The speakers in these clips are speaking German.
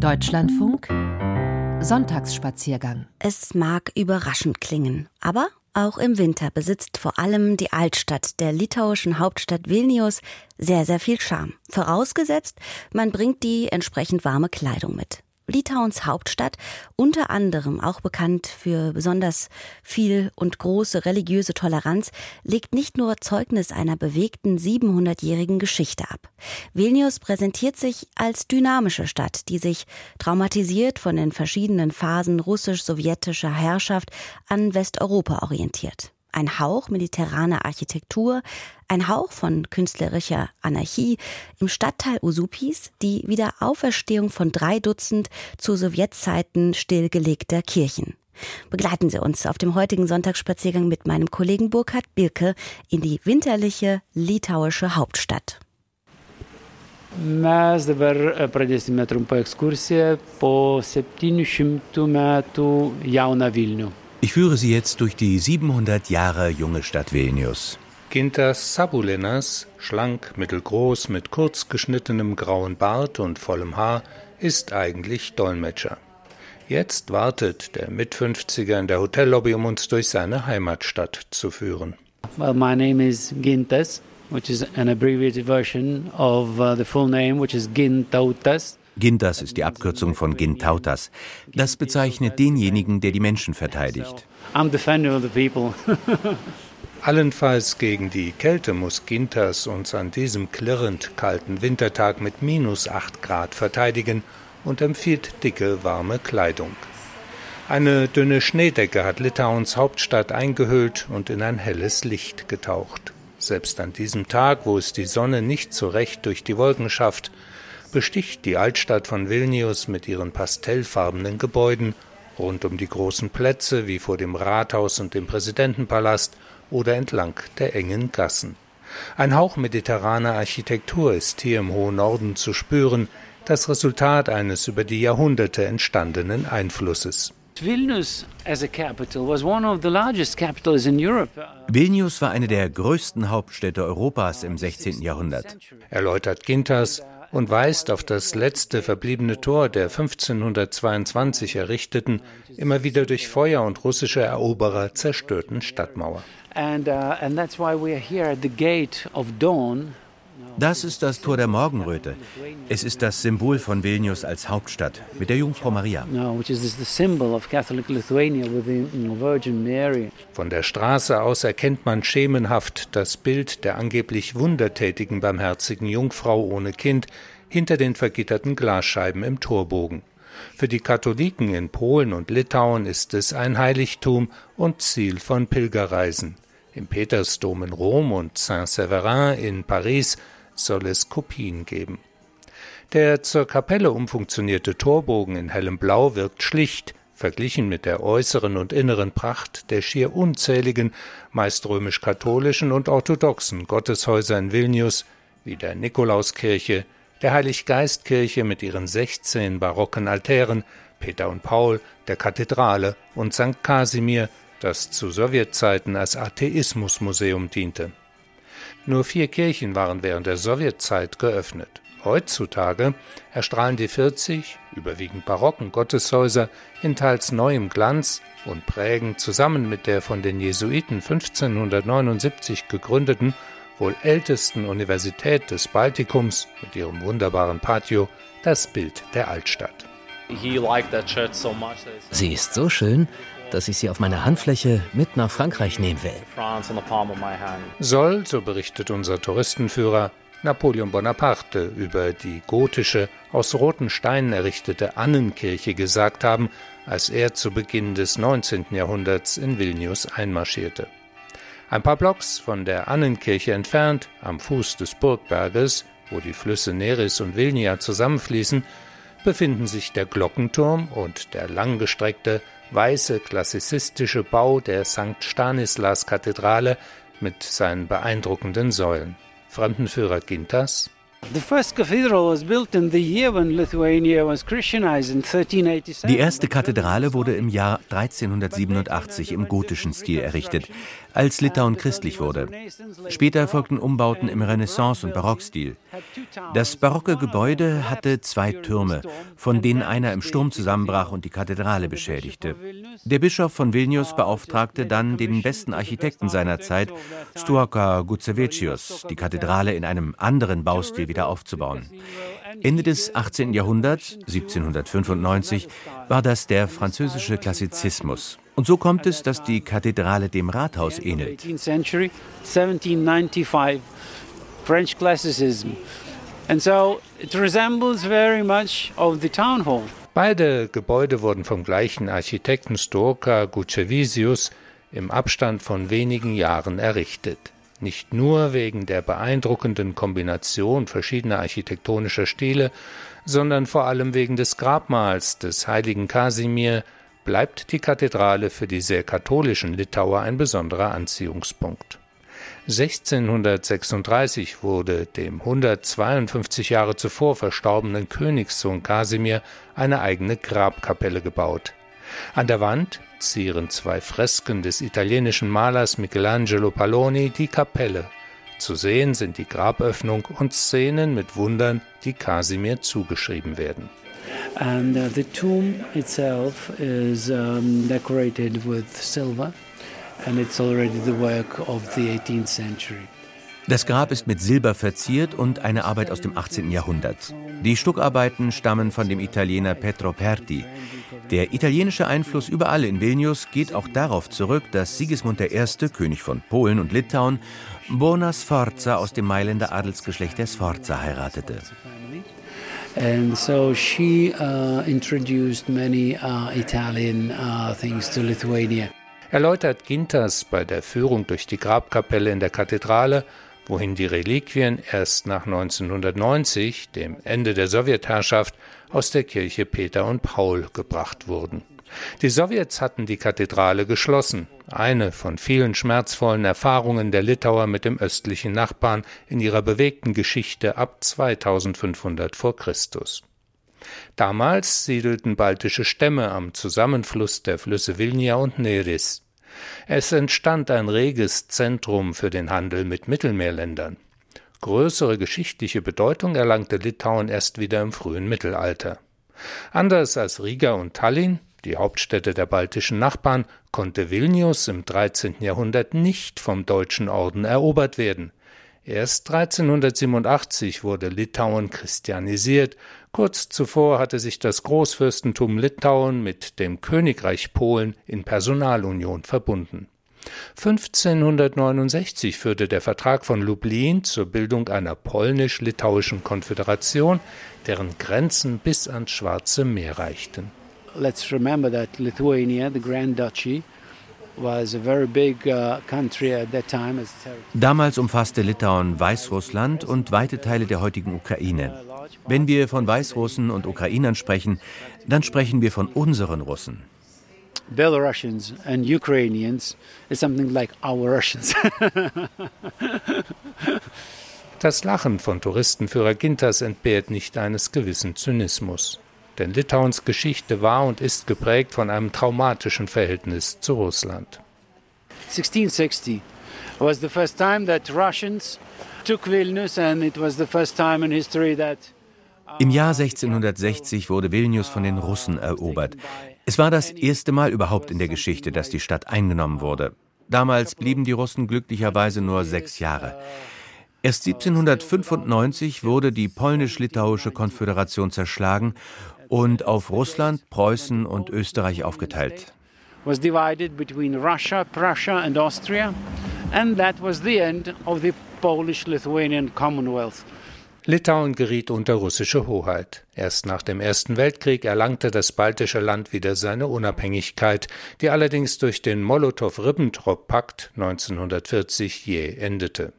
Deutschlandfunk Sonntagsspaziergang. Es mag überraschend klingen, aber auch im Winter besitzt vor allem die Altstadt der litauischen Hauptstadt Vilnius sehr, sehr viel Charme. Vorausgesetzt, man bringt die entsprechend warme Kleidung mit. Litauens Hauptstadt, unter anderem auch bekannt für besonders viel und große religiöse Toleranz, legt nicht nur Zeugnis einer bewegten 700-jährigen Geschichte ab. Vilnius präsentiert sich als dynamische Stadt, die sich traumatisiert von den verschiedenen Phasen russisch-sowjetischer Herrschaft an Westeuropa orientiert ein Hauch mediterraner Architektur, ein Hauch von künstlerischer Anarchie im Stadtteil Usupis, die Wiederauferstehung von drei Dutzend zu Sowjetzeiten stillgelegter Kirchen. Begleiten Sie uns auf dem heutigen Sonntagsspaziergang mit meinem Kollegen Burkhard Birke in die winterliche litauische Hauptstadt. Mes dabar pradėsime trumpą ekskursiją po 700 metų jauną Vilnių. Ich führe Sie jetzt durch die 700 Jahre junge Stadt Vilnius. Gintas Sabulinas, schlank, mittelgroß, mit kurz geschnittenem grauen Bart und vollem Haar, ist eigentlich Dolmetscher. Jetzt wartet der Mit-50er in der Hotellobby, um uns durch seine Heimatstadt zu führen. Well, my name is Gintas, which is an abbreviated version of uh, the full name, which is Gintautas. Gintas ist die Abkürzung von Gintautas. Das bezeichnet denjenigen, der die Menschen verteidigt. I'm defender of the people. Allenfalls gegen die Kälte muss Gintas uns an diesem klirrend kalten Wintertag mit minus 8 Grad verteidigen und empfiehlt dicke, warme Kleidung. Eine dünne Schneedecke hat Litauens Hauptstadt eingehüllt und in ein helles Licht getaucht. Selbst an diesem Tag, wo es die Sonne nicht so recht durch die Wolken schafft, besticht die Altstadt von Vilnius mit ihren pastellfarbenen Gebäuden rund um die großen Plätze wie vor dem Rathaus und dem Präsidentenpalast oder entlang der engen Gassen. Ein Hauch mediterraner Architektur ist hier im hohen Norden zu spüren, das Resultat eines über die Jahrhunderte entstandenen Einflusses. Vilnius as a capital was one of the largest capitals in Europe. Vilnius war eine der größten Hauptstädte Europas im 16. Jahrhundert. Erläutert Gintas und weist auf das letzte verbliebene Tor der 1522 errichteten, immer wieder durch Feuer und russische Eroberer zerstörten Stadtmauer. And, uh, and that's why we are here at the gate of dawn. Das ist das Tor der Morgenröte. Es ist das Symbol von Vilnius als Hauptstadt mit der Jungfrau Maria. Von der Straße aus erkennt man schemenhaft das Bild der angeblich wundertätigen barmherzigen Jungfrau ohne Kind hinter den vergitterten Glasscheiben im Torbogen. Für die Katholiken in Polen und Litauen ist es ein Heiligtum und Ziel von Pilgerreisen. Im Petersdom in Rom und Saint-Séverin in Paris soll es Kopien geben. Der zur Kapelle umfunktionierte Torbogen in hellem Blau wirkt schlicht, verglichen mit der äußeren und inneren Pracht der schier unzähligen, meist römisch-katholischen und orthodoxen Gotteshäuser in Vilnius, wie der Nikolauskirche, der Heiliggeistkirche mit ihren 16 barocken Altären, Peter und Paul, der Kathedrale und St. Kasimir, das zu Sowjetzeiten als Atheismusmuseum diente. Nur vier Kirchen waren während der Sowjetzeit geöffnet. Heutzutage erstrahlen die 40, überwiegend barocken Gotteshäuser in teils neuem Glanz und prägen zusammen mit der von den Jesuiten 1579 gegründeten, wohl ältesten Universität des Baltikums mit ihrem wunderbaren Patio das Bild der Altstadt. Sie ist so schön, dass ich sie auf meiner Handfläche mit nach Frankreich nehmen will. Soll, so berichtet unser Touristenführer, Napoleon Bonaparte über die gotische, aus roten Steinen errichtete Annenkirche gesagt haben, als er zu Beginn des 19. Jahrhunderts in Vilnius einmarschierte. Ein paar Blocks von der Annenkirche entfernt, am Fuß des Burgberges, wo die Flüsse Neris und Vilnia zusammenfließen, befinden sich der Glockenturm und der langgestreckte, weiße klassizistische Bau der St. Stanislas Kathedrale mit seinen beeindruckenden Säulen. Fremdenführer Gintas Die erste Kathedrale wurde im Jahr 1387 im gotischen Stil errichtet, als Litauen christlich wurde. Später folgten Umbauten im Renaissance- und Barockstil. Das barocke Gebäude hatte zwei Türme, von denen einer im Sturm zusammenbrach und die Kathedrale beschädigte. Der Bischof von Vilnius beauftragte dann den besten Architekten seiner Zeit, Stuaka Gutsevicius, die Kathedrale in einem anderen Baustil wieder aufzubauen. Ende des 18. Jahrhunderts, 1795, war das der französische Klassizismus. Und so kommt es, dass die Kathedrale dem Rathaus ähnelt. French classicism. And so it resembles very much of the town hall. Beide Gebäude wurden vom gleichen Architekten Storka Gucevisius im Abstand von wenigen Jahren errichtet nicht nur wegen der beeindruckenden Kombination verschiedener architektonischer Stile, sondern vor allem wegen des Grabmals des heiligen Kasimir bleibt die Kathedrale für die sehr katholischen Litauer ein besonderer Anziehungspunkt. 1636 wurde dem 152 Jahre zuvor verstorbenen Königssohn Kasimir eine eigene Grabkapelle gebaut. An der Wand zieren zwei Fresken des italienischen Malers Michelangelo Palloni die Kapelle. Zu sehen sind die Graböffnung und Szenen mit Wundern, die Kasimir zugeschrieben werden. And uh, the tomb itself is um, decorated with silver and it's already the work of the 18th century. Das Grab ist mit Silber verziert und eine Arbeit aus dem 18. Jahrhundert. Die Stuckarbeiten stammen von dem Italiener Petro Perti. Der italienische Einfluss überall in Vilnius geht auch darauf zurück, dass Sigismund I., König von Polen und Litauen, Bona Sforza aus dem Mailänder Adelsgeschlecht der Sforza heiratete. And so she uh, introduced many uh, Italian uh, things to Lithuania. Erläutert Gintas bei der Führung durch die Grabkapelle in der Kathedrale wohin die Reliquien erst nach 1990, dem Ende der Sowjetherrschaft, aus der Kirche Peter und Paul gebracht wurden. Die Sowjets hatten die Kathedrale geschlossen, eine von vielen schmerzvollen Erfahrungen der Litauer mit dem östlichen Nachbarn in ihrer bewegten Geschichte ab 2500 vor Christus. Damals siedelten baltische Stämme am Zusammenfluss der Flüsse Vilnia und Neris. Es entstand ein reges Zentrum für den Handel mit Mittelmeerländern. Größere geschichtliche Bedeutung erlangte Litauen erst wieder im frühen Mittelalter. Anders als Riga und Tallinn, die Hauptstädte der baltischen Nachbarn, konnte Vilnius im 13. Jahrhundert nicht vom Deutschen Orden erobert werden. Erst 1387 wurde Litauen christianisiert Kurz zuvor hatte sich das Großfürstentum Litauen mit dem Königreich Polen in Personalunion verbunden. 1569 führte der Vertrag von Lublin zur Bildung einer polnisch-litauischen Konföderation, deren Grenzen bis ans Schwarze Meer reichten. Let's remember that Lithuania, the Grand Duchy, Uh, Damals umfasste Litauen Weißrussland und weite Teile der heutigen Ukraine. Wenn wir von Weißrussen und Ukrainern sprechen, dann sprechen wir von unseren Russen. Belarusians and Ukrainians is something like our Russians. Das Lachen von Touristenführer Gintas entbehrt nicht eines gewissen Zynismus denn Litauens Geschichte war und ist geprägt von einem traumatischen Verhältnis zu Russland. 1660 was the first time that Russians took Vilnius and it was the first time in history that im Jahr 1660 wurde Vilnius von den Russen erobert. Es war das erste Mal überhaupt in der Geschichte, dass die Stadt eingenommen wurde. Damals blieben die Russen glücklicherweise nur sechs Jahre. Erst 1795 wurde die polnisch-litauische Konföderation zerschlagen und auf Russland, Preußen und Österreich aufgeteilt. Was divided between Russia, Prussia and Austria, and that was the end of the Polish-Lithuanian Commonwealth. Litauen geriet unter russische Hoheit. Erst nach dem Ersten Weltkrieg erlangte das baltische Land wieder seine Unabhängigkeit, die allerdings durch den Molotow-Ribbentrop-Pakt 1940 jäh endete.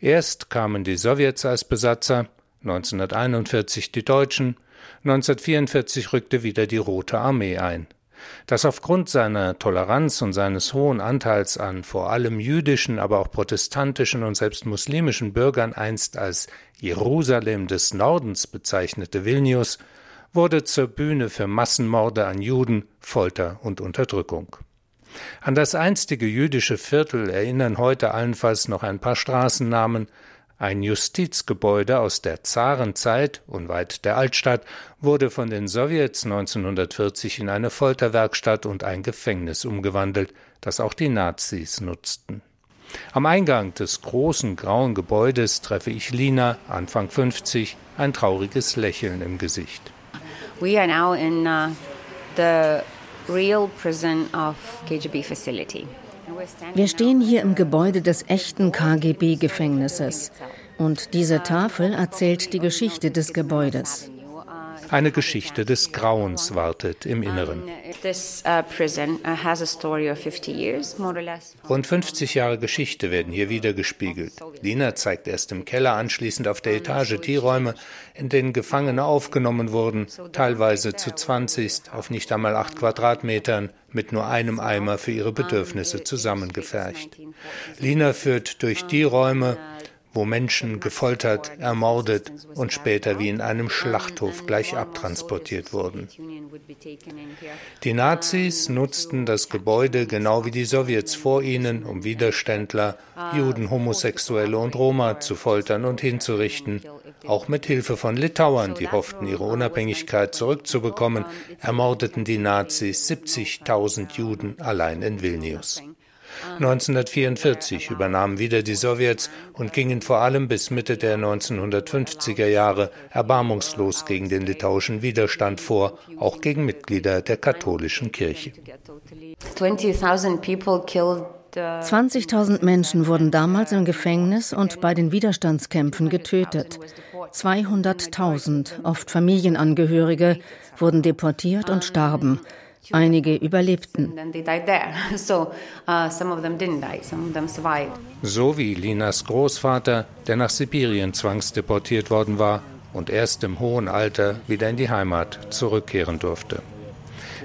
Erst kamen die Sowjets als Besatzer, 1941 die Deutschen, 1944 rückte wieder die Rote Armee ein. dass aufgrund seiner Toleranz und seines hohen Anteils an vor allem jüdischen, aber auch protestantischen und selbst muslimischen Bürgern einst als Jerusalem des Nordens bezeichnete Vilnius, wurde zur Bühne für Massenmorde an Juden, Folter und Unterdrückung. An das einstige jüdische Viertel erinnern heute allenfalls noch ein paar Straßennamen, ein Justizgebäude aus der Zarenzeit, unweit der Altstadt, wurde von den Sowjets 1940 in eine Folterwerkstatt und ein Gefängnis umgewandelt, das auch die Nazis nutzten. Am Eingang des großen grauen Gebäudes treffe ich Lina, Anfang 50, ein trauriges Lächeln im Gesicht. We are now in uh, the real prison of KGB facility. Wir stehen hier im Gebäude des echten KGB-Gefängnisses. Und diese Tafel erzählt die Geschichte des Gebäudes. Eine Geschichte des Grauens wartet im Inneren. Uh, uh, Rund 50 Jahre Geschichte werden hier wiedergespiegelt. Lina zeigt erst im Keller, anschließend auf der Etage die Räume, in denen Gefangene aufgenommen wurden, teilweise zu 20 auf nicht einmal 8 Quadratmetern, mit nur einem Eimer für ihre Bedürfnisse zusammengefercht. Lina führt durch die Räume, wo Menschen gefoltert, ermordet und später wie in einem Schlachthof gleich abtransportiert wurden. Die Nazis nutzten das Gebäude genau wie die Sowjets vor ihnen, um Widerständler, Juden, Homosexuelle und Roma zu foltern und hinzurichten. Auch mit Hilfe von Litauern, die hofften, ihre Unabhängigkeit zurückzubekommen, ermordeten die Nazis 70.000 Juden allein in Vilnius. 1944 übernahmen wieder die Sowjets und gingen vor allem bis Mitte der 1950er Jahre erbarmungslos gegen den litauischen Widerstand vor, auch gegen Mitglieder der katholischen Kirche. 20.000 Menschen wurden damals im Gefängnis und bei den Widerstandskämpfen getötet. 200.000, oft Familienangehörige, wurden deportiert und starben. Einige überlebten. Uh, so wie Linas Großvater, der nach Sibirien zwangsdeportiert worden war und erst im hohen Alter wieder in die Heimat zurückkehren durfte.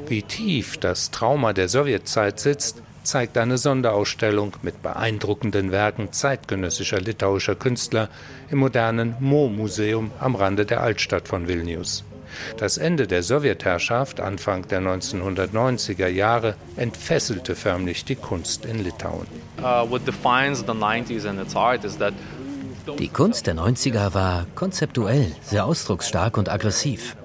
Wie tief das Trauma der Sowjetzeit sitzt, zeigt eine Sonderausstellung mit beeindruckenden Werken zeitgenössischer litauischer Künstler im modernen Mo-Museum am Rande der Altstadt von Vilnius. Das Ende der Sowjetherrschaft Anfang der 1990er Jahre entfesselte förmlich die Kunst in Litauen. Uh, die Kunst der 90er war konzeptuell, sehr ausdrucksstark und aggressiv.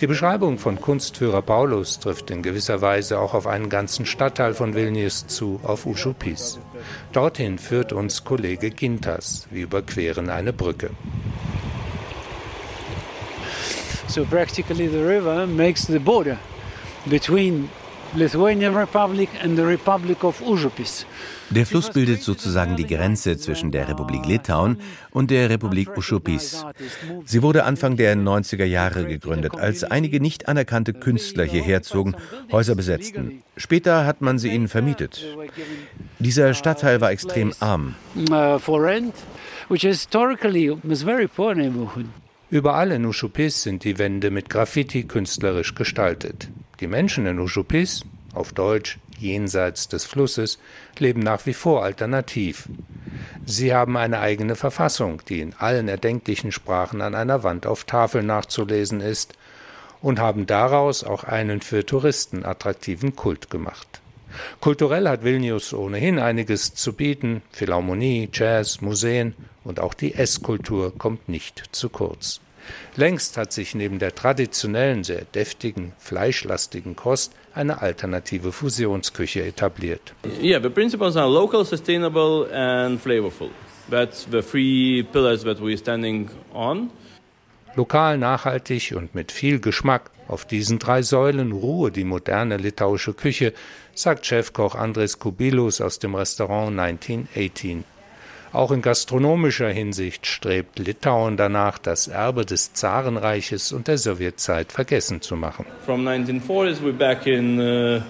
Die Beschreibung von Kunstführer Paulus trifft in gewisser Weise auch auf einen ganzen Stadtteil von Vilnius zu, auf Uschupis. Dorthin führt uns Kollege Gintas. Wir überqueren eine Brücke. So practically the river makes the border between Lithuanian Republic and the Republic of Užupis. Der Fluss bildet sozusagen die Grenze zwischen der Republik Litauen und der Republik Ušupis. Sie wurde Anfang der 90er Jahre gegründet, als einige nicht anerkannte Künstler hierher zogen, Häuser besetzten. Später hat man sie ihnen vermietet. Dieser Stadtteil war extrem arm. Überall in Ušupis sind die Wände mit Graffiti künstlerisch gestaltet. Die Menschen in Ušupis, auf Deutsch jenseits des Flusses, leben nach wie vor alternativ. Sie haben eine eigene Verfassung, die in allen erdenklichen Sprachen an einer Wand auf Tafeln nachzulesen ist, und haben daraus auch einen für Touristen attraktiven Kult gemacht. Kulturell hat Vilnius ohnehin einiges zu bieten, Philharmonie, Jazz, Museen und auch die Esskultur kommt nicht zu kurz. Längst hat sich neben der traditionellen, sehr deftigen, fleischlastigen Kost eine alternative Fusionsküche etabliert. Yeah, the principles are local, sustainable and flavorful. That's the three pillars that we're standing on. Lokal, nachhaltig und mit viel Geschmack. Auf diesen drei Säulen ruhe die moderne litauische Küche, sagt Chefkoch Andres Kubilus aus dem Restaurant 1918. Auch in gastronomischer Hinsicht strebt Litauen danach, das Erbe des Zarenreiches und der Sowjetzeit vergessen zu machen. From 1940s we're back in uh,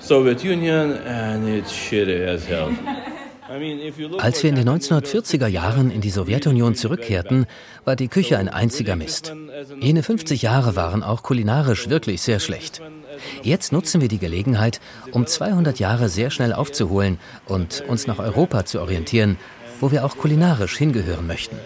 Soviet Union and it's shitty as hell. Als wir in den 1940er Jahren in die Sowjetunion zurückkehrten, war die Küche ein einziger Mist. Jene 50 Jahre waren auch kulinarisch wirklich sehr schlecht. Jetzt nutzen wir die Gelegenheit, um 200 Jahre sehr schnell aufzuholen und uns nach Europa zu orientieren, wo wir auch kulinarisch hingehören möchten.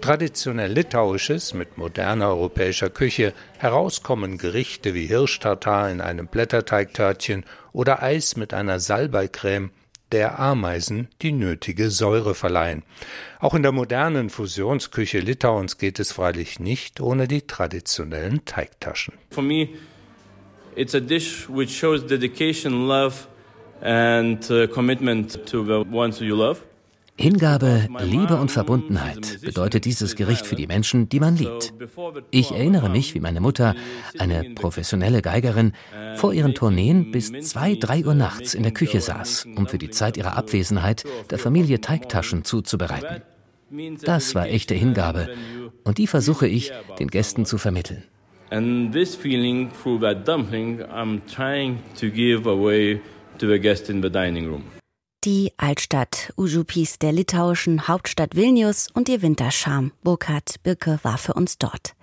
Traditionell litauisches mit moderner europäischer Küche, herauskommen Gerichte wie Hirschtartar in einem Blätterteigtörtchen oder Eis mit einer Salbeicreme, der Ameisen die nötige Säure verleihen. Auch in der modernen Fusionsküche Litauens geht es freilich nicht ohne die traditionellen Teigtaschen. For me, it's a dish which shows dedication, love and uh, commitment to the ones you love. Hingabe, Liebe und Verbundenheit bedeutet dieses Gericht für die Menschen, die man liebt. Ich erinnere mich, wie meine Mutter, eine professionelle Geigerin, vor ihren Tourneen bis zwei, drei Uhr nachts in der Küche saß, um für die Zeit ihrer Abwesenheit der Familie Teigtaschen zuzubereiten. Das war echte Hingabe und die versuche ich den Gästen zu vermitteln. And this feeling through that dumpling I'm trying to give away to the guest in the dining room die Altstadt Užupis der litauischen Hauptstadt Vilnius und ihr Winterscham. Burkhard Birke war für uns dort.